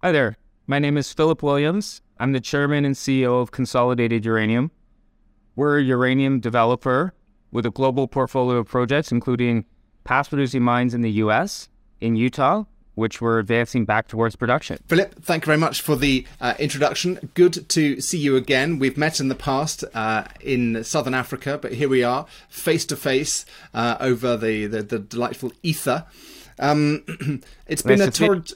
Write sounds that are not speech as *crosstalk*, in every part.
Hi there. My name is Phillip Williams. I'm the chairman and CEO of Consolidated Uranium. We're a uranium developer with a global portfolio of projects, including past producing mines in the US, in Utah, which we're advancing back towards production. Phillip, thank you very much for the uh, introduction. Good to see you again. We've met in the past uh, in Southern Africa, but here we are, face to face over the, the, the, delightful ether. Um, *clears throat* it's nice been a torrid.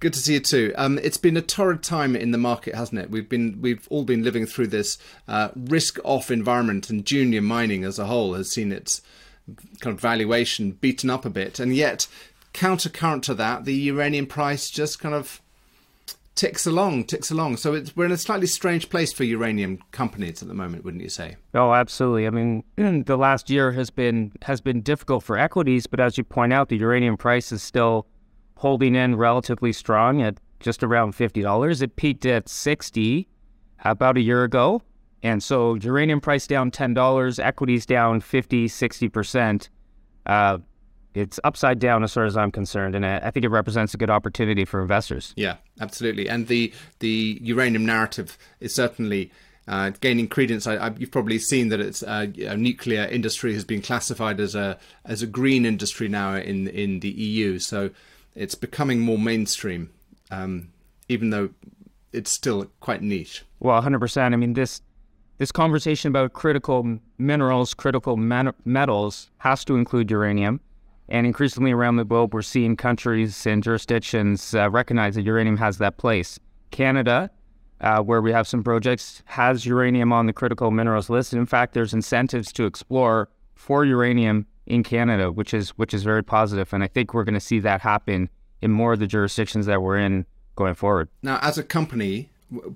Good to see you too. Um, it's been a torrid time in the market, hasn't it? We've been we've all been living through this uh, risk-off environment, and junior mining as a whole has seen its kind of valuation beaten up a bit, and yet countercurrent to that, the uranium price just kind of ticks along, ticks along. So we're in a slightly strange place for uranium companies at the moment, wouldn't you say? Oh, absolutely. I mean, *clears throat* the last year has been has been difficult for equities, but as you point out, the uranium price is still holding in relatively strong at just around fifty dollars. It peaked at sixty about a year ago, and so uranium price down ten dollars, equities down 50, 60 percent. Uh, it's upside down as far as I'm concerned, and I, think it represents a good opportunity for investors. Yeah, absolutely. And the the uranium narrative is certainly. Uh, gaining credence. I, I, you've probably seen that it's uh, nuclear industry has been classified as a as a green industry now in in the EU. So it's becoming more mainstream, um, even though it's still quite niche. Well, 100%. I mean, this this conversation about critical minerals, critical man- metals, has to include uranium. And increasingly around the globe, we're seeing countries and jurisdictions uh, recognize that uranium has that place. Canada, uh, where we have some projects, has uranium on the critical minerals list. in fact, there's incentives to explore for uranium in Canada, which is which is very positive. And I think we're going to see that happen in more of the jurisdictions that we're in going forward. Now, as a company,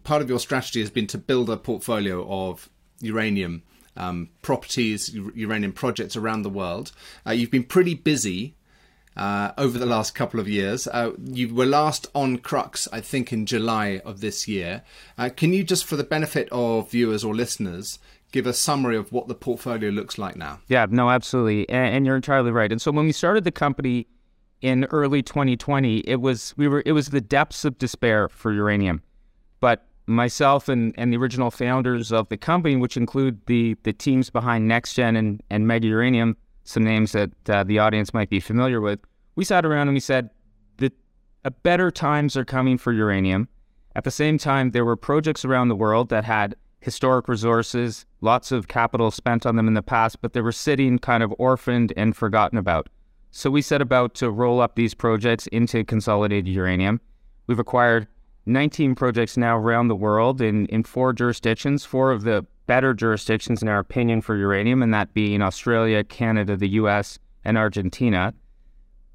part of your strategy has been to build a portfolio of uranium um, properties, uranium projects around the world. Uh, you've been pretty busy uh, over the last couple of years. Uh, you were last on Crux, I think, in July of this year. Uh, can you just, for the benefit of viewers or listeners, give a summary of what the portfolio looks like now? Yeah, no, absolutely, and, and you're entirely right. And so when we started the company in early 2020, it was we were it was the depths of despair for uranium, but myself and, and the original founders of the company, which include the, the teams behind NexGen and, and Mega Uranium, some names that uh, the audience might be familiar with, we sat around and we said that better times are coming for uranium. At the same time, there were projects around the world that had historic resources, lots of capital spent on them in the past, but they were sitting kind of orphaned and forgotten about. So we set about to roll up these projects into consolidated uranium. We've acquired 19 projects now around the world in, in four jurisdictions, four of the better jurisdictions, in our opinion, for uranium, and that being Australia, Canada, the US, and Argentina.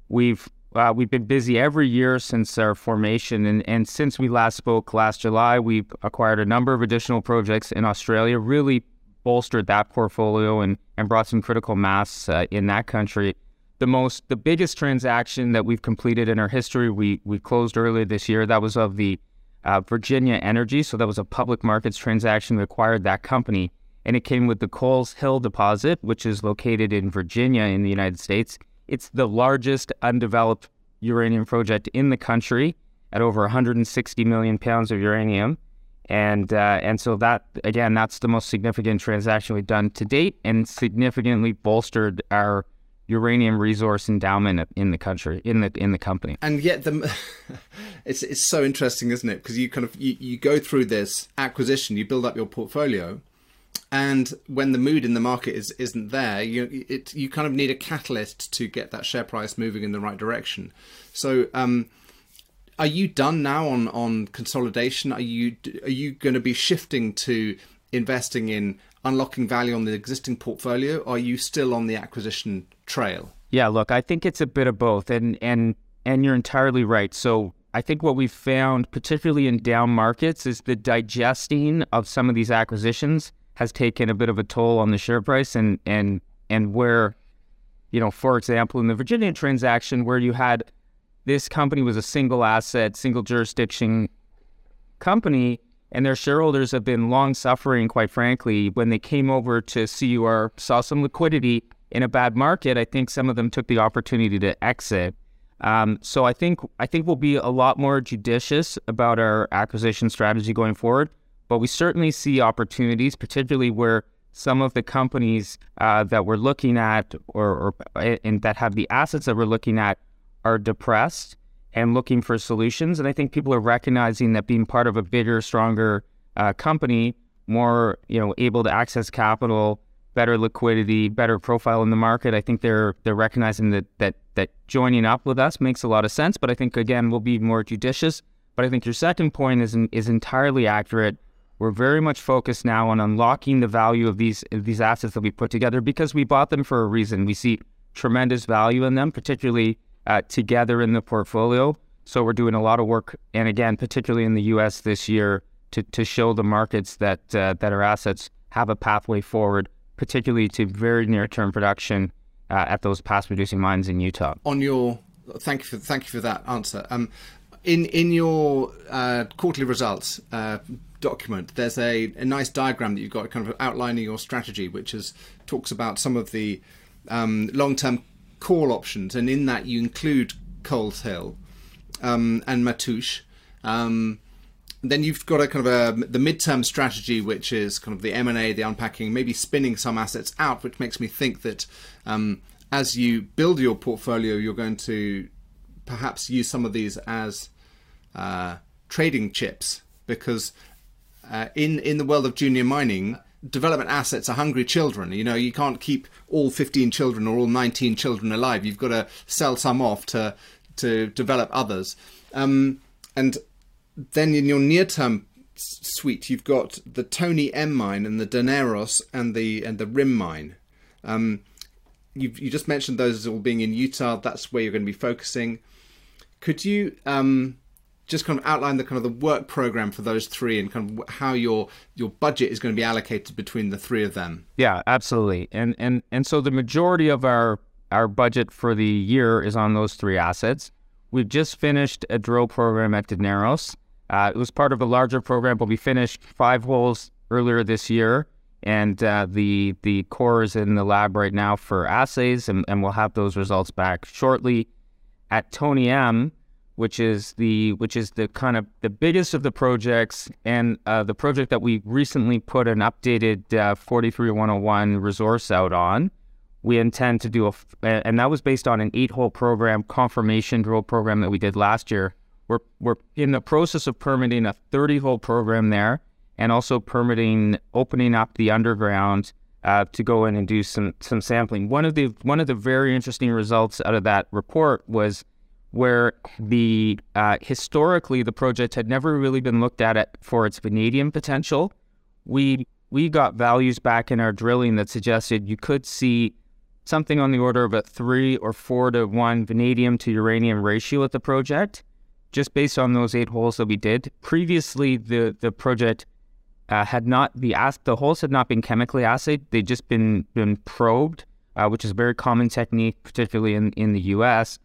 We've uh, we've been busy every year since our formation, and, and since we last spoke last July, we've acquired a number of additional projects in Australia, really bolstered that portfolio and, and brought some critical mass uh, in that country. The most the biggest transaction that we've completed in our history we we closed earlier this year. That was of the uh, Virginia Energy so that was a public markets transaction we acquired that company. And it came with the Coles Hill deposit which is located in Virginia in the United States it's the largest undeveloped uranium project in the country at over 160 million pounds of uranium. And uh, and so that again that's the most significant transaction we've done to date and significantly bolstered our uranium resource endowment in the country in the in the company. And yet the *laughs* it's it's so interesting isn't it? Because you kind of you, you go through this acquisition you build up your portfolio and when the mood in the market is isn't there you it you kind of need a catalyst to get that share price moving in the right direction so um are you done now on on consolidation are you are you going to be shifting to investing in unlocking value on the existing portfolio are you still on the acquisition trail? Yeah, look, I think it's a bit of both, and and and you're entirely right. So I think what we've found, particularly in down markets, is the digesting of some of these acquisitions has taken a bit of a toll on the share price, and and and where, you know, for example, in the Virginia transaction, where you had this company was a single asset, single jurisdiction company, and their shareholders have been long suffering, quite frankly, when they came over to CUR, saw some liquidity in a bad market, I think some of them took the opportunity to exit. Um, so I think I think we'll be a lot more judicious about our acquisition strategy going forward. But we certainly see opportunities, particularly where some of the companies uh, that we're looking at or, or and that have the assets that we're looking at are depressed and looking for solutions. And I think people are recognizing that being part of a bigger, stronger uh, company, more you know, able to access capital, better liquidity, better profile in the market. I think they're they're recognizing that that that joining up with us makes a lot of sense. But I think again we'll be more judicious. But I think your second point is is entirely accurate. We're very much focused now on unlocking the value of these these assets that we put together because we bought them for a reason. We see tremendous value in them, particularly uh, together in the portfolio. So we're doing a lot of work, and again, particularly in the U.S. this year, to, to show the markets that uh, that our assets have a pathway forward, particularly to very near-term production uh, at those past-producing mines in Utah. On your, thank you for thank you for that answer. Um, in in your uh, quarterly results uh, document, there's a, a nice diagram that you've got, kind of outlining your strategy, which is talks about some of the um, long-term call options, and in that you include Coles Hill um, and Matoush. Um, then you've got a kind of a the midterm strategy, which is kind of the M and A, the unpacking, maybe spinning some assets out, which makes me think that um, as you build your portfolio, you're going to perhaps use some of these as uh, trading chips because uh, in in the world of junior mining, development assets are hungry children. You know, you can't keep all 15 children or all 19 children alive. You've got to sell some off to to develop others. Um, and then in your near-term suite, you've got the Tony M mine and the Daneros and the and the Rim mine. Um, you you just mentioned those all being in Utah. That's where you're going to be focusing. Could you um, just kind of outline the kind of the work program for those three and kind of how your your budget is going to be allocated between the three of them. Yeah, absolutely. And and and so the majority of our our budget for the year is on those three assets. We've just finished a drill program at Daneros. Uh, it was part of a larger program, but we finished five holes earlier this year, and uh, the the core is in the lab right now for assays, and, and we'll have those results back shortly. At Tony M, which is the which is the kind of the biggest of the projects and uh, the project that we recently put an updated uh, 43101 resource out on. We intend to do a, and that was based on an eight-hole program, confirmation drill program that we did last year. We're we're in the process of permitting a 30-hole program there, and also permitting opening up the underground uh, to go in and do some some sampling. One of the one of the very interesting results out of that report was where the uh, historically the project had never really been looked at for its vanadium potential. We we got values back in our drilling that suggested you could see something on the order of a three or four to one vanadium to uranium ratio at the project, just based on those eight holes that we did. Previously, the the project uh, had not the the holes had not been chemically assayed; they'd just been been probed, uh, which is a very common technique, particularly in in the U.S.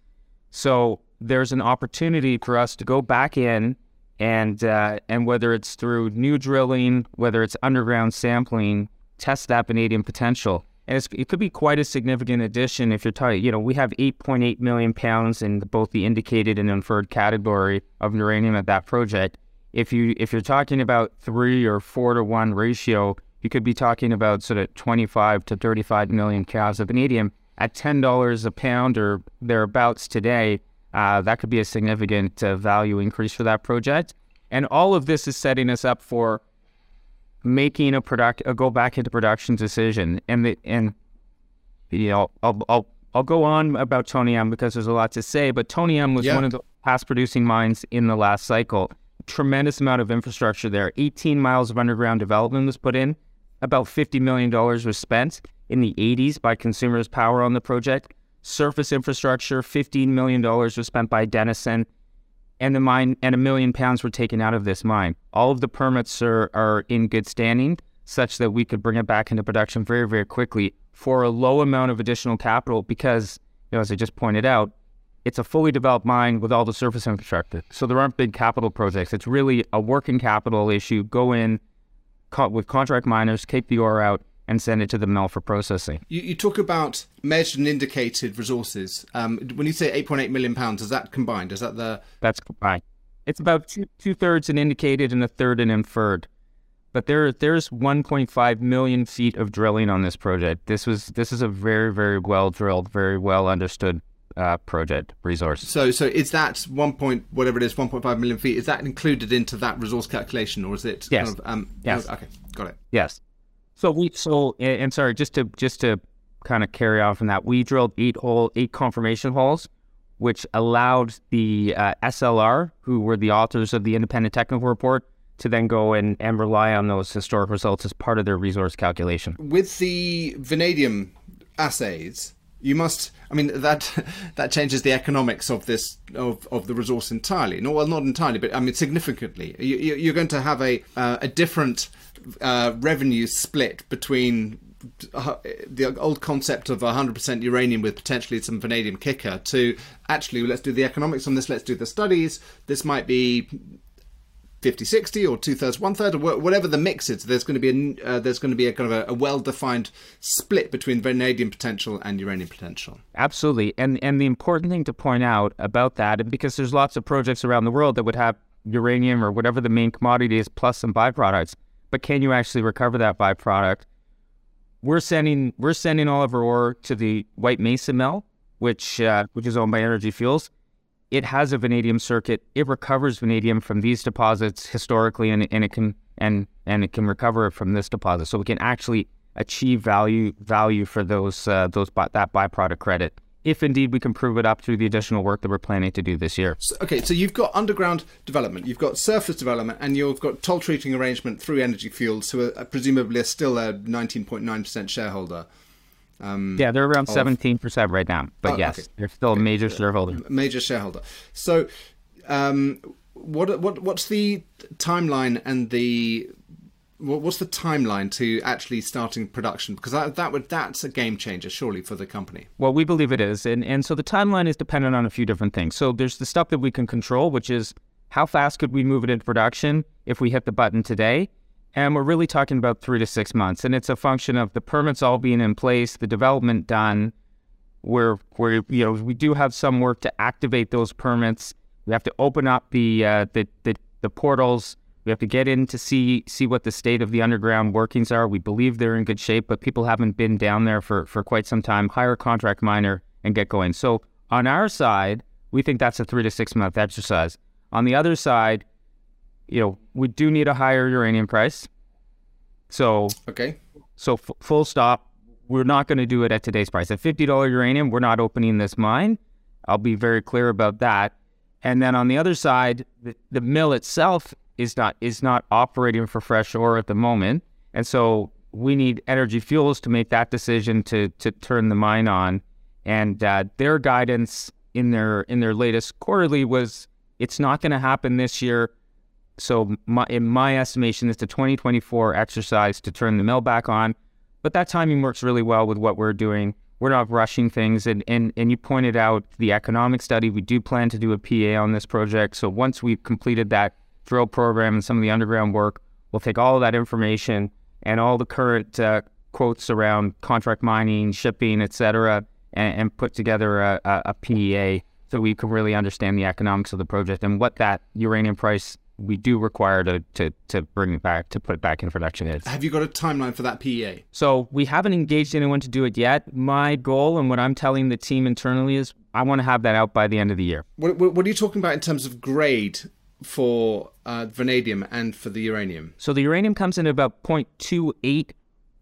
So there's an opportunity for us to go back in and uh, and whether it's through new drilling, whether it's underground sampling, test that vanadium potential. And it could be quite a significant addition if you're talking. You know, we have 8.8 million pounds in both the indicated and inferred category of uranium at that project. If you if you're talking about three or four to one ratio, you could be talking about sort of 25 to 35 million cows of vanadium at $10 a pound or thereabouts today, uh, that could be a significant uh, value increase for that project. And all of this is setting us up for making a product, a go back into production decision. And the, and you know, I'll, I'll I'll go on about Tony M because there's a lot to say. But Tony M was yeah. one of the past producing mines in the last cycle. Tremendous amount of infrastructure there. 18 miles of underground development was put in. About $50 million was spent in the 80s by Consumers Power on the project. Surface infrastructure, $15 million was spent by Denison, and the mine and a million pounds were taken out of this mine. All of the permits are, are in good standing, such that we could bring it back into production very, very quickly for a low amount of additional capital because, you know, as I just pointed out, it's a fully developed mine with all the surface infrastructure. So there aren't big capital projects. It's really a working capital issue. Go in, with contract miners, take the ore out, and send it to the mill for processing. You, you talk about measured and indicated resources. Um, when you say 8.8 million pounds, is that combined? Is that the? That's combined. It's about two, two thirds in indicated and a third in inferred. But there, there's 1.5 million feet of drilling on this project. This was, this is a very, very well drilled, very well understood uh, project resource. So, so is that one point whatever it is, 1.5 million feet? Is that included into that resource calculation, or is it? Yes. Kind of, um, yes. Okay, got it. Yes. So we, so and, sorry, just to just to kind of carry on from that, we drilled eight hole, eight confirmation holes, which allowed the uh, SLR, who were the authors of the independent technical report, to then go and, and rely on those historic results as part of their resource calculation. With the vanadium assays, you must i mean that *laughs* that changes the economics of this of, of the resource entirely no well not entirely but i mean significantly you, you're going to have a uh, a different uh, revenue split between uh, the old concept of 100% uranium with potentially some vanadium kicker to actually let's do the economics on this let's do the studies. This might be 50 60 or two thirds one third or whatever the mix is there's going to be a uh, there's going to be a kind of a, a well defined split between vanadium potential and uranium potential. Absolutely. And and the important thing to point out about that because there's lots of projects around the world that would have uranium or whatever the main commodity is plus some byproducts but can you actually recover that byproduct we're sending we're sending all of our ore to the white mesa mill which uh, which is owned by energy fuels it has a vanadium circuit. It recovers vanadium from these deposits historically, and, and it can and and it can recover it from this deposit. So we can actually achieve value value for those uh, those that byproduct credit if indeed we can prove it up through the additional work that we're planning to do this year. So, okay, so you've got underground development, you've got surface development, and you've got toll treating arrangement through Energy Fuels, who are presumably are still a 19.9% shareholder. Um, yeah, they're around seventeen percent right now, but oh, yes, okay. they're still okay. a major shareholder. Major shareholder. So, um, what what what's the timeline and the what's the timeline to actually starting production? Because that, that would that's a game changer, surely, for the company. Well, we believe it is, and and so the timeline is dependent on a few different things. So there's the stuff that we can control, which is how fast could we move it into production if we hit the button today, and we're really talking about three to six months. And it's a function of the permits all being in place, the development done, where where you know we do have some work to activate those permits. We have to open up the uh, the, the, the portals. We have to get in to see see what the state of the underground workings are. We believe they're in good shape, but people haven't been down there for, for quite some time. Hire a contract miner and get going. So on our side, we think that's a three to six month exercise. On the other side, you know, we do need a higher uranium price. So okay. So f- full stop. We're not going to do it at today's price. At fifty dollar uranium, we're not opening this mine. I'll be very clear about that. And then on the other side, the, the mill itself is not is not operating for fresh ore at the moment, and so we need Energy Fuels to make that decision to to turn the mine on. And uh, their guidance in their in their latest quarterly was it's not going to happen this year so my, in my estimation, it's a 2024 exercise to turn the mill back on. But that timing works really well with what we're doing. We're not rushing things. And, and, and you pointed out the economic study. We do plan to do a PA on this project. So once we've completed that drill program and some of the underground work, we'll take all of that information and all the current uh, quotes around contract mining, shipping, et cetera, and, and put together a, a, a PEA so we can really understand the economics of the project and what that uranium price we do require to, to, to bring it back, to put it back in production is. Have you got a timeline for that PEA? So we haven't engaged anyone to do it yet. My goal and what I'm telling the team internally is I want to have that out by the end of the year. What, what are you talking about in terms of grade for uh, vanadium and for the uranium? So the uranium comes in at about 0.28%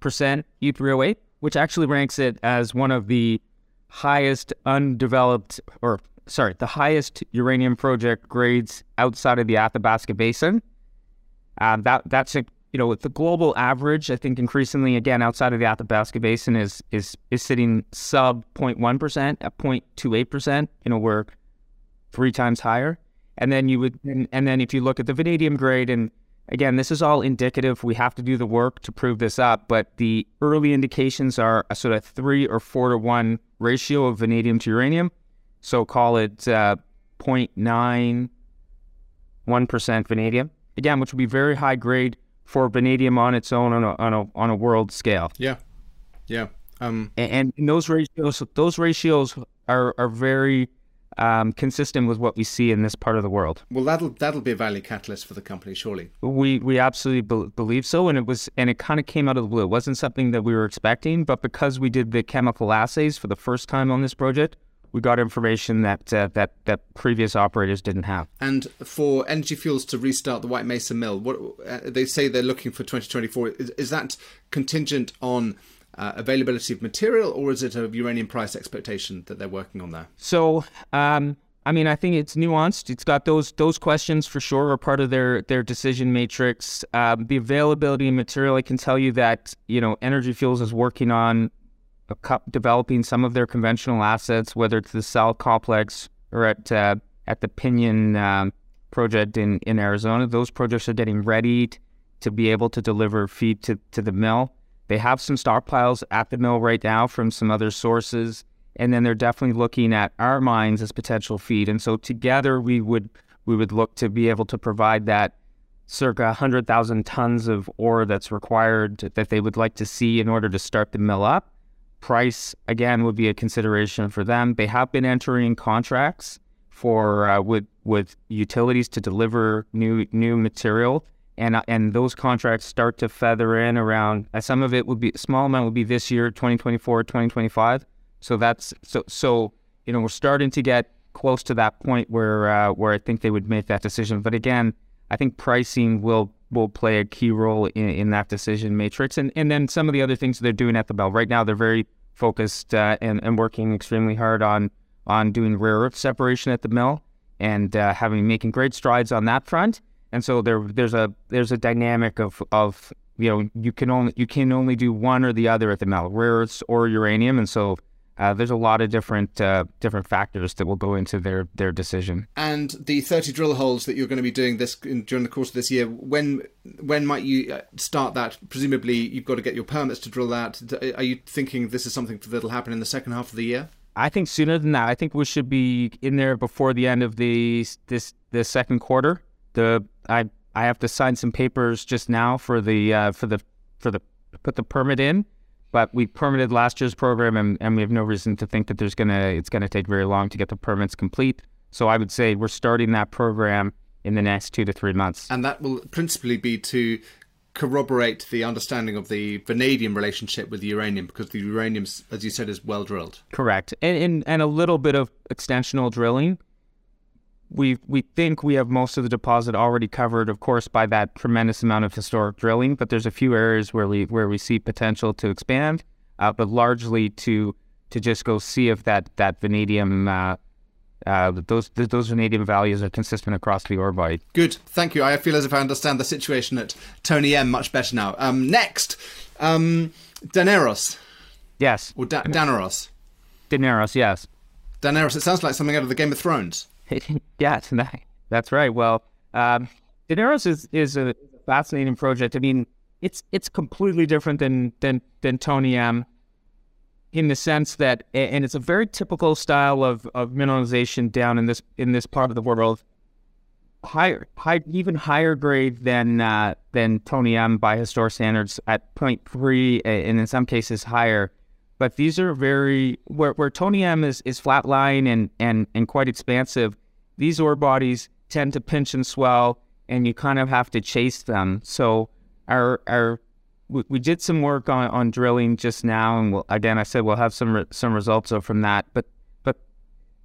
U3O8, which actually ranks it as one of the highest undeveloped or sorry, the highest uranium project grades outside of the Athabasca Basin. Um, that that's a, you know the global average. I think increasingly again outside of the Athabasca Basin is is is sitting sub 0.1 percent at 0.28 percent. You know we're three times higher. And then you would and, and then if you look at the vanadium grade and again this is all indicative. We have to do the work to prove this up, but the early indications are a sort of three or four to one ratio of vanadium to uranium so call it uh, 0.91% vanadium, again, which would be very high grade for vanadium on its own on a on a, on a world scale. Yeah, yeah. Um, and, and those ratios those ratios are are very um, consistent with what we see in this part of the world. Well, that'll that'll be a value catalyst for the company, surely. We we absolutely be- believe so, and it was and it kind of came out of the blue. It wasn't something that we were expecting, but because we did the chemical assays for the first time on this project, we got information that uh, that that previous operators didn't have. And for Energy Fuels to restart the White Mesa mill, what uh, they say they're looking for 2024. Is, is that contingent on uh, availability of material, or is it a uranium price expectation that they're working on there? So, um, I mean, I think it's nuanced. It's got those those questions for sure are part of their their decision matrix. Um, the availability of material, I can tell you that you know Energy Fuels is working on developing some of their conventional assets, whether it's the Sal complex or at uh, at the Pinyon um, project in in Arizona. Those projects are getting ready to be able to deliver feed to to the mill. They have some stockpiles at the mill right now from some other sources, and then they're definitely looking at our mines as potential feed. And so together we would we would look to be able to provide that circa 100,000 tons of ore that's required that they would like to see in order to start the mill up. Price again would be a consideration for them. They have been entering contracts for uh, with with utilities to deliver new new material and uh, and those contracts start to feather in around uh, some of it would be small amount would be this year 2024 2025 so that's so so you know we're starting to get close to that point where uh, where I think they would make that decision. But again I think pricing will will play a key role in, in that decision matrix. And and then some of the other things they're doing at the bell. Right now they're very focused uh, and, and working extremely hard on on doing rare earth separation at the mill and uh, having making great strides on that front and so there there's a there's a dynamic of of you know you can only you can only do one or the other at the mill, rare earths or uranium, and so uh, there's a lot of different uh, different factors that will go into their their decision. And the 30 drill holes that you're going to be doing this in, during the course of this year, when when might you uh, start that? Presumably, you've got to get your permits to drill that. Are you thinking this is something that'll happen in the second half of the year? I think sooner than that. I think we should be in there before the end of the this the second quarter the I I have to sign some papers just now for the uh, for the for the put the permit in, but we permitted last year's program and, and we have no reason to think that there's gonna it's gonna take very long to get the permits complete. So I would say we're starting that program in the next two to three months. And that will principally be to corroborate the understanding of the vanadium relationship with the uranium because the uranium, as you said, is well drilled. Correct, and and, and a little bit of extensional drilling we we think we have most of the deposit already covered, of course, by that tremendous amount of historic drilling. But there's a few areas where we where we see potential to expand, uh, but largely to to just go see if that that vanadium. Uh, uh, those those vanadium values are consistent across the ore body. Good, thank you. I feel as if I understand the situation at Tony M much better now. Um, next, um, Daneros. Yes. Or da- Daneros. Daneros, yes. Daneros. It sounds like something out of the Game of Thrones. *laughs* yeah, tonight. That's right. Well, um, Daneros is is a fascinating project. I mean, it's it's completely different than than than Tony M. In the sense that, and it's a very typical style of, of mineralization down in this in this part of the world. Higher, high, even higher grade than uh, than Tony M by historic standards at 0.3, and in some cases higher but these are very where, where Tony M is, is flat lying and, and, and quite expansive these ore bodies tend to pinch and swell, and you kind of have to chase them. So our our we, did some work on, on drilling just now, and we'll, again, I said we'll have some re- some results from that. But but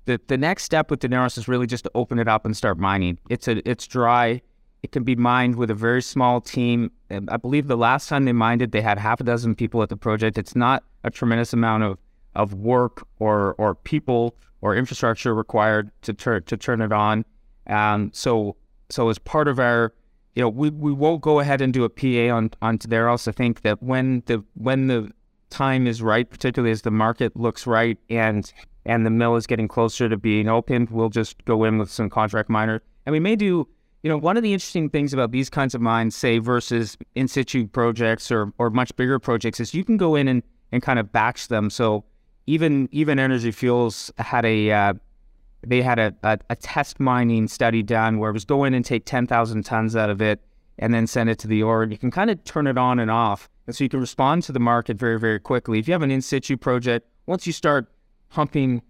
the the next step with Daneros is really just to open it up and start mining. It's a it's dry. It can be mined with a very small team. I believe the last time they mined it, they had half a dozen people at the project. It's not a tremendous amount of of work or or people or infrastructure required to turn to turn it on. Um, so so as part of our, you know, we, we won't go ahead and do a PA on on there. Also think that when the when the time is right, particularly as the market looks right and and the mill is getting closer to being opened, we'll just go in with some contract miners. And we may do, you know, one of the interesting things about these kinds of mines, say versus in situ projects or or much bigger projects, is you can go in and and kind of batch them. So even even Energy Fuels had a uh, they had a, a, a, test mining study done where it was go in and take ten thousand tons out of it and then send it to the ore. And you can kind of turn it on and off. And so you can respond to the market very, very quickly. If you have an in situ project, once you start pumping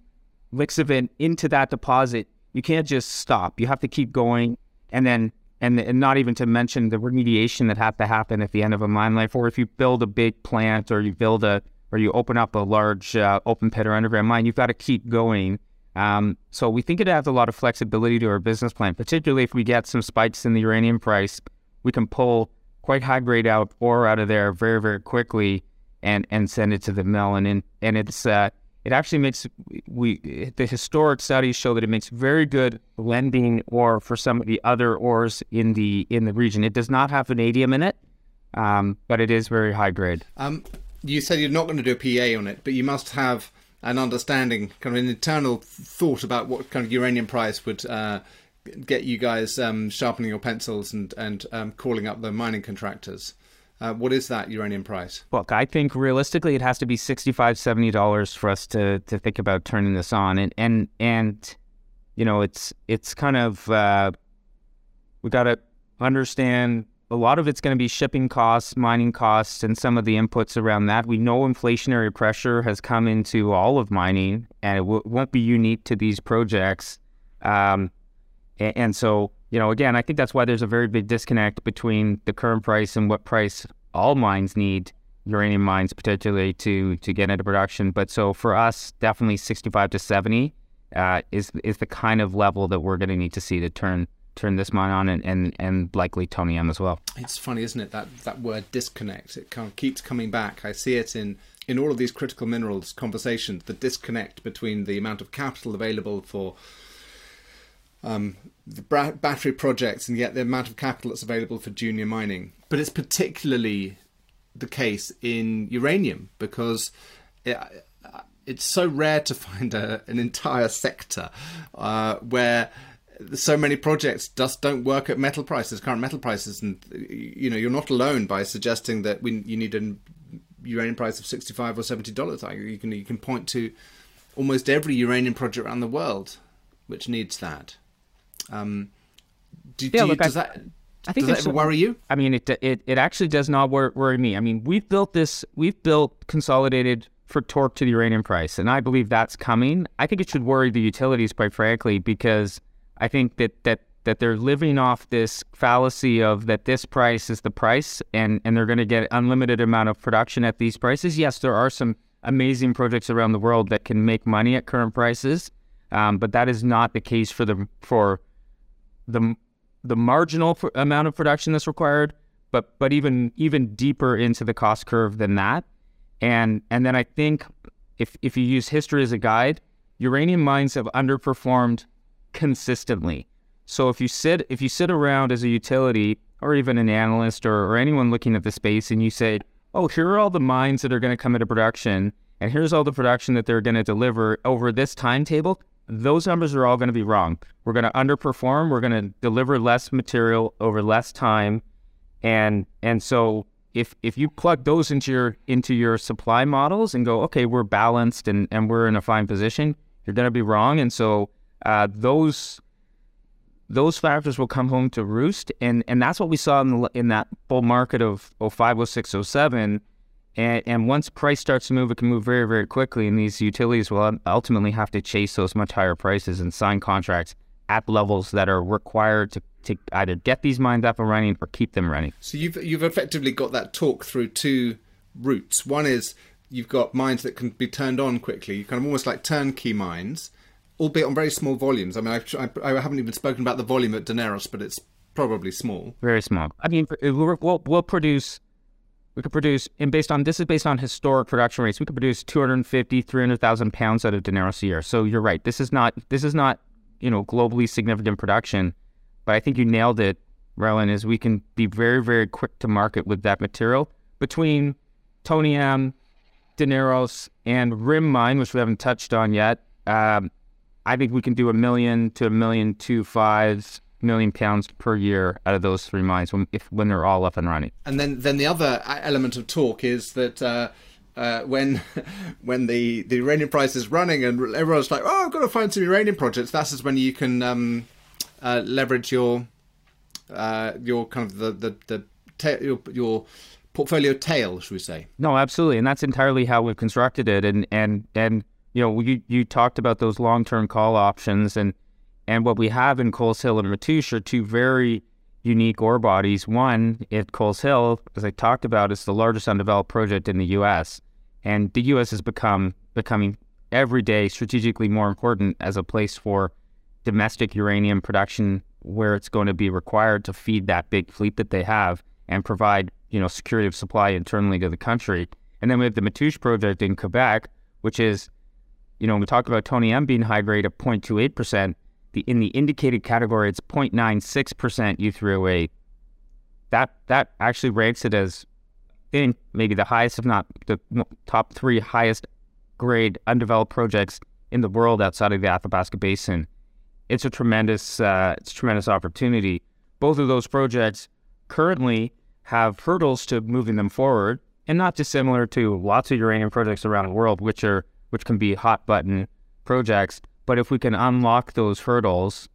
it into that deposit, you can't just stop. You have to keep going. And then, and, and not even to mention the remediation that has to happen at the end of a mine life, or if you build a big plant or you build a, or you open up a large uh, open pit or underground mine, you've got to keep going. Um, so we think it adds a lot of flexibility to our business plan, particularly if we get some spikes in the uranium price. We can pull quite high grade out ore out of there very very quickly and and send it to the mill and in, and it's uh, it actually makes we the historic studies show that it makes very good lending ore for some of the other ores in the in the region. It does not have vanadium in it, um, but it is very high grade. Um, you said you're not going to do a PA on it, but you must have an understanding, kind of an internal thought about what kind of uranium price would uh, get you guys um, sharpening your pencils and and um, calling up the mining contractors. Uh, what is that uranium price? Look, I think realistically it has to be 65 dollars for us to to think about turning this on, and and and you know it's it's kind of uh, we got to understand a lot of it's going to be shipping costs, mining costs, and some of the inputs around that. We know inflationary pressure has come into all of mining, and it w- won't be unique to these projects. Um, and, and, so, you know, again, I think that's why there's a very big disconnect between the current price and what price all mines need, uranium mines particularly, to to get into production. But so for us, definitely 65 to 70 uh, is is the kind of level that we're going to need to see to turn turn this mine on and, and, and likely Tony M as well. It's funny, isn't it? That that word disconnect. It kind of keeps coming back. I see it in in all of these critical minerals conversations. The disconnect between the amount of capital available for um, the battery projects and yet the amount of capital that's available for junior mining. But it's particularly the case in uranium because. It, it's so rare to *laughs* find a, an entire sector uh, where so many projects just don't work at metal prices, current metal prices, and you know you're not alone by suggesting that we you need a uranium price of sixty five or seventy dollars. You can you can point to almost every uranium project around the world which needs that. Um, do, yeah, do look, does I, that I think does that worry you? I mean, it it it actually does not worry me. I mean, we've built this, we've built consolidated for torque to the uranium price, and I believe that's coming. I think it should worry the utilities, quite frankly, because I think that that that they're living off this fallacy of that this price is the price and and they're going to get unlimited amount of production at these prices. Yes, there are some amazing projects around the world that can make money at current prices, um, but that is not the case for the for the the marginal amount of production that's required. But but even even deeper into the cost curve than that, and and then I think if if you use history as a guide, uranium mines have underperformed consistently. So if you sit if you sit around as a utility or even an analyst or, or anyone looking at the space and you say, oh, here are all the mines that are going to come into production, and here's all the production that they're going to deliver over this timetable, those numbers are all going to be wrong. We're going to underperform. We're going to deliver less material over less time, and and so if if you plug those into your into your supply models and go, okay, we're balanced and and we're in a fine position, you're going to be wrong. And so uh, those those factors will come home to roost, and and that's what we saw in the, in that bull market of 05, 06, 07. And, and once price starts to move, it can move very, very quickly. And these utilities will ultimately have to chase those much higher prices and sign contracts at levels that are required to, to either get these mines up and running or keep them running. So you've you've effectively got that torque through two routes. One is you've got mines that can be turned on quickly, kind of almost like turnkey mines, albeit on very small volumes. I mean, I, I, haven't even spoken about the volume at Daneros, but it's probably small. Very small. I mean, we'll, we'll produce, we could produce, and based on, this is based on historic production rates, we could produce 250, 300,000 pounds out of Daneros a year. So you're right. This is not, this is not, you know, globally significant production, but I think you nailed it, Rylan, is we can be very, very quick to market with that material between Tony M, Daneros, and Rim Mine, which we haven't touched on yet. Um, I think we can do a million to a million two five million pounds per year out of those three mines when if when they're all up and running. And then then the other element of torque is that. Uh, uh, when *laughs* when the, the uranium price is running and everyone's like, oh, I've got to find some uranium projects. That's when you can um, uh, leverage your uh, your kind of the the, the ta- your, your portfolio tail, should we say? No, absolutely, and that's entirely how we've constructed it. And and and you know, you you talked about those long term call options, and and what we have in Coles Hill and Matoush are two very unique ore bodies. One at Coles Hill, as I talked about, is the largest undeveloped project in the U.S. And the U.S. has become becoming every day strategically more important as a place for domestic uranium production, where it's going to be required to feed that big fleet that they have and provide you know security of supply internally to the country. And then we have the Matoush project in Quebec, which is, you know, when we talk about Tony M being high grade at 0.28 percent the in the indicated category, it's 0.96 percent U3O8. That that actually ranks it as in maybe the highest, if not the top three highest grade undeveloped projects in the world outside of the Athabasca Basin. It's a tremendous uh, it's a tremendous opportunity. Both of those projects currently have hurdles to moving them forward, and not dissimilar to lots of uranium projects around the world, which are which can be hot button projects. But if we can unlock those hurdles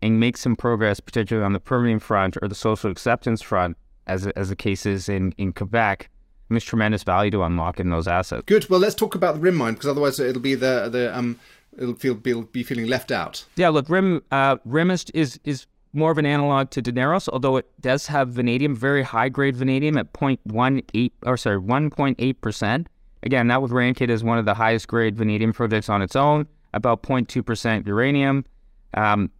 and make some progress, particularly on the permitting front or the social acceptance front, as, as the case is in, in Quebec, there's tremendous value to unlock in those assets. Good. Well, let's talk about the Rim mine because otherwise it'll be the the um it'll feel be, be feeling left out. Yeah. Look, Rim uh, Rim is, is is more of an analog to Daneros, although it does have vanadium, very high grade vanadium at 0.18 or sorry 1.8 percent. Again, that with Rankit is one of the highest grade vanadium projects on its own about 0.2% uranium. Um,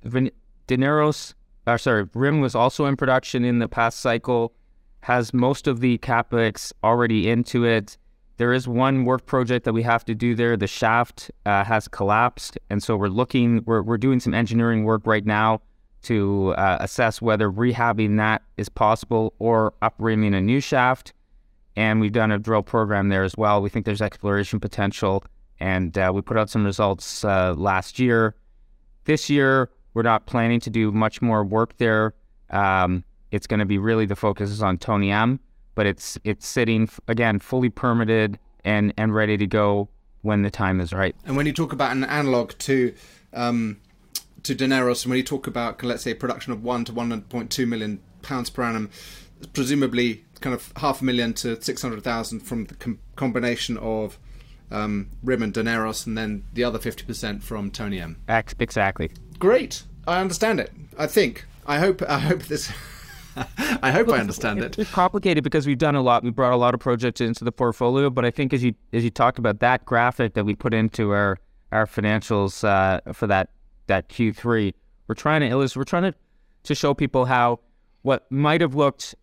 Daneros, or sorry, RIM was also in production in the past cycle, has most of the capex already into it. There is one work project that we have to do there. The shaft uh, has collapsed, and so we're looking. We're we're doing some engineering work right now to uh, assess whether rehabbing that is possible or uprimming a new shaft. And we've done a drill program there as well. We think there's exploration potential and uh, we put out some results uh, last year. This year, we're not planning to do much more work there. Um, it's going to be really the focus is on Tony M, but it's it's sitting again fully permitted and and ready to go when the time is right. And when you talk about an analog to um, to Daneros, and when you talk about let's say production of one to one point two million pounds per annum, presumably kind of half a million to six hundred thousand from the com- combination of um, Rim and Daneros, and then the other 50% from Tony M. Exactly. Great. I understand it. I think. I hope. I hope this. *laughs* I hope I understand it. It's complicated because we've done a lot. We brought a lot of projects into the portfolio, but I think as you as you talked about that graphic that we put into our our financials uh, for that that Q3, we're trying to illustrate. We're trying to to show people how what might have looked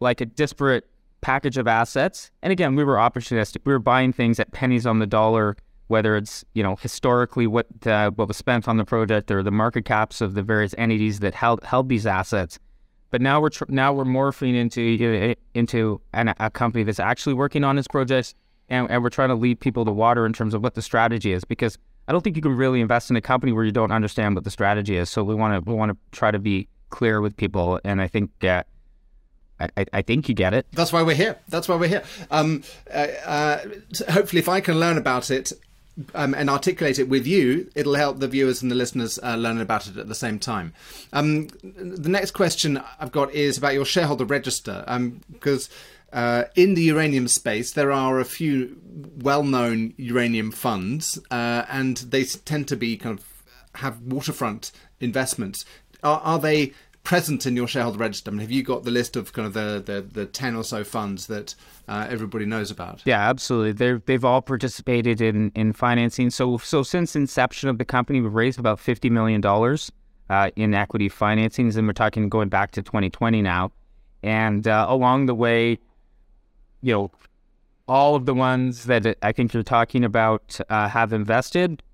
like a disparate package of assets. And again, we were opportunistic. We were buying things at pennies on the dollar, whether it's you know historically what what was spent on the project or the market caps of the various entities that held held these assets. But now we're tr- now we're morphing into into an, a company that's actually working on its projects, and, and we're trying to lead people to water in terms of what the strategy is because. I don't think you can really invest in a company where you don't understand what the strategy is. So we want to we want to try to be clear with people, and I think uh, I, I, think you get it. That's why we're here. That's why we're here. Um, uh, uh, hopefully, if I can learn about it um, and articulate it with you, it'll help the viewers and the listeners uh, learn about it at the same time. Um, the next question I've got is about your shareholder register, because um, uh, in the uranium space, there are a few well-known uranium funds, uh, and they tend to be kind of have waterfront investments. Are, are they present in your shareholder register? I mean, have you got the list of kind of the, the, the 10 or so funds that uh, everybody knows about? Yeah, absolutely. they they've all participated in, in financing. So, so since inception of the company, we've raised about $50 million uh, in equity financings, and we're talking going back to 2020 now. And uh, along the way, you know, all of the ones that I think you're talking about uh, have invested,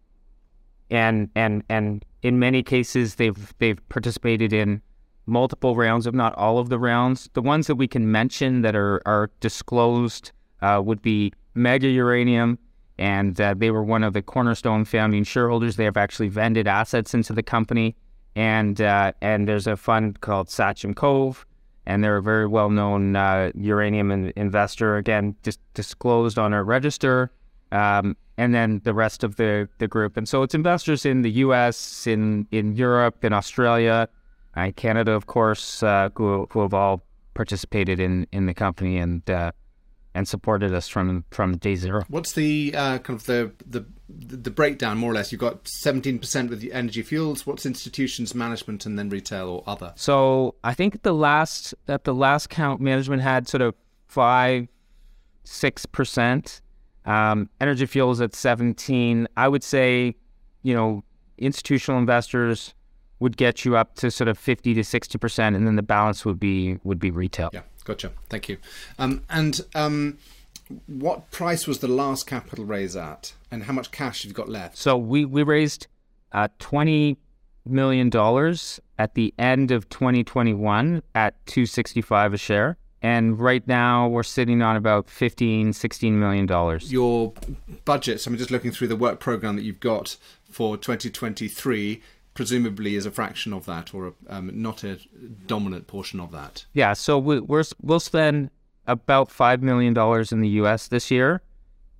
and and and in many cases they've they've participated in multiple rounds, if not all of the rounds. The ones that we can mention that are, are disclosed uh, would be Mega Uranium, and uh, they were one of the cornerstone founding shareholders. They have actually vended assets into the company, and uh, and there's a fund called Sachem Cove, and they're a very well known uh, uranium in- investor. Again, just disclosed on our register. Um, and then the rest of the, the group. And so it's investors in the US, in, in Europe, in Australia, uh, Canada, of course, uh, who, who have all participated in, in the company and uh, and supported us from from day zero. What's the uh, kind of the, the the breakdown more or less? You've got seventeen percent with the energy fuels. What's institutions, management, and then retail or other? So I think the last at the last count, management had sort of five six percent. Um, energy fuels at seventeen. I would say, you know, institutional investors would get you up to sort of 50 to 60 percent and then the balance would be would be retail. Yeah gotcha. Thank you. Um, and um, what price was the last capital raise at and how much cash have you got left? So we we raised uh, 20 million dollars at the end of 2021 at 265 a share and right now we're sitting on about 15 16 million dollars. Your budget so i'm just looking through the work program that you've got for 2023 presumably is a fraction of that or a, um, not a dominant portion of that. Yeah, so we, we're, we'll spend about $5 million in the US this year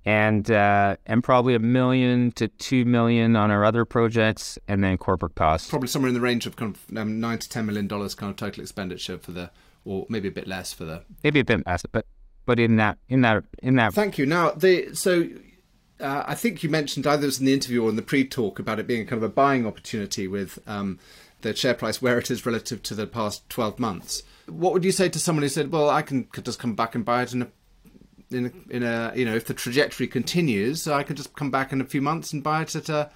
and uh, and probably a million to two million on our other projects, and then corporate costs. Probably somewhere in the range of kind of um, nine to ten million dollars, kind of total expenditure for the, or maybe a bit less for the. Maybe a bit less, but but in that in that in that. Thank you. Now the so uh, I think you mentioned either it was in the interview or in the pre-talk about it being kind of a buying opportunity with um, the share price where it is relative to the past 12 months. What would you say to someone who said, "Well, I can just come back and buy it in a, in a, in a you know, if the trajectory continues, I can just come back in a few months and buy it at a,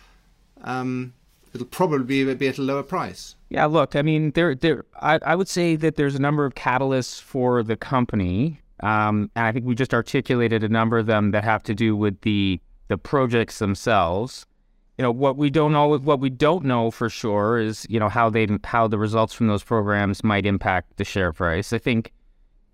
um, it'll probably be, be at a lower price." Yeah, look, I mean, there, there, I, I would say that there's a number of catalysts for the company. Um, and I think we just articulated a number of them that have to do with the the projects themselves. You know what we don't know. What we don't know for sure is you know how they how the results from those programs might impact the share price. I think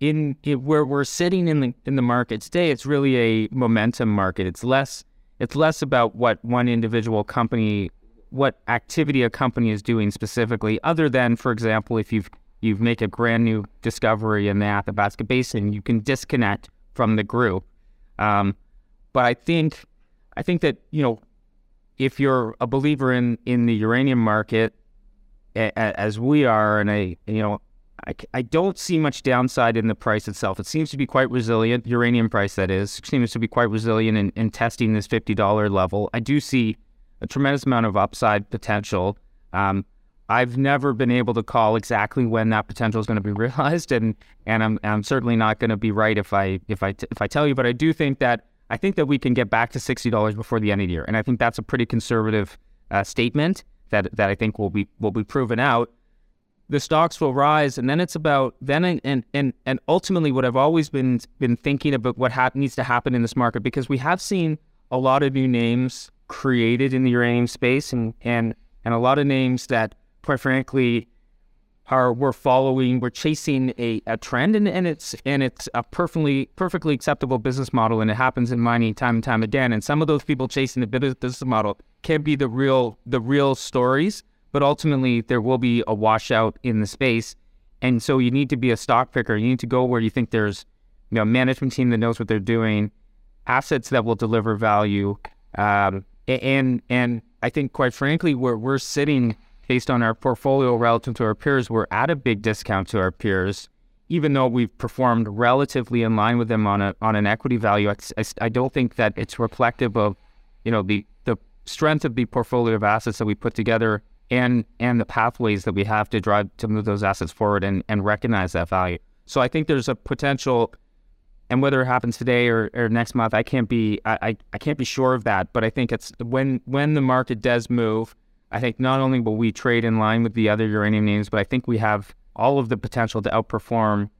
in where we're sitting in the in the market today, it's really a momentum market. It's less it's less about what one individual company, what activity a company is doing specifically, other than, for example, if you've you've make a brand new discovery in the Athabasca Basin, you can disconnect from the group. Um, but I think I think that you know, if you're a believer in in the uranium market, a, a, as we are, and I you know, I, I don't see much downside in the price itself. It seems to be quite resilient. Uranium price, that is, seems to be quite resilient in, in testing this fifty dollar level. I do see a tremendous amount of upside potential. Um, I've never been able to call exactly when that potential is going to be *laughs* realized, and and I'm I'm certainly not going to be right if I if I if I tell you. But I do think that I think that we can get back to sixty dollars before the end of the year, and I think that's a pretty conservative uh, statement that that I think will be will be proven out. The stocks will rise, and then it's about then and and and ultimately what I've always been been thinking about what ha- needs to happen in this market because we have seen a lot of new names created in the uranium space, and and and a lot of names that, quite frankly, are we're following, we're chasing a, a trend, and, and it's and it's a perfectly perfectly acceptable business model, and it happens in mining time and time again. And some of those people chasing the business model can be the real the real stories, but ultimately there will be a washout in the space, and so you need to be a stock picker. You need to go where you think there's you know a management team that knows what they're doing, assets that will deliver value, um, and and I think quite frankly, where we're sitting based on our portfolio relative to our peers, we're at a big discount to our peers, even though we've performed relatively in line with them on a on an equity value. I, I don't think that it's reflective of, you know, the the strength of the portfolio of assets that we put together and and the pathways that we have to drive to move those assets forward and and recognize that value. So I think there's a potential. And whether it happens today or, or next month, I can't be I, I can't be sure of that. But I think it's when when the market does move, I think not only will we trade in line with the other uranium names, but I think we have all of the potential to outperform,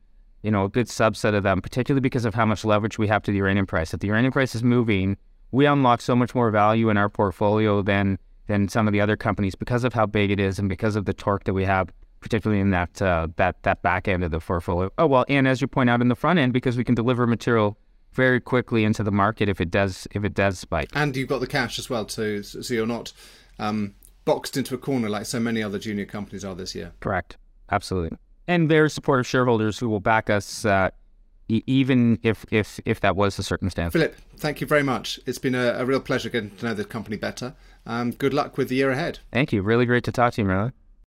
you know, a good subset of them, particularly because of how much leverage we have to the uranium price. If the uranium price is moving, we unlock so much more value in our portfolio than than some of the other companies because of how big it is and because of the torque that we have, particularly in that uh, that that back end of the portfolio. Oh well, and as you point out in the front end, because we can deliver material very quickly into the market if it does if it does spike. And you've got the cash as well too, so you're not um, boxed into a corner like so many other junior companies are this year. Correct. Absolutely. And very supportive shareholders who will back us uh, e- even if, if, if that was the circumstance. Phillip, thank you very much. It's been a, a real pleasure getting to know the company better. Um, good luck with the year ahead. Thank you. Really great to talk to you, Merlin.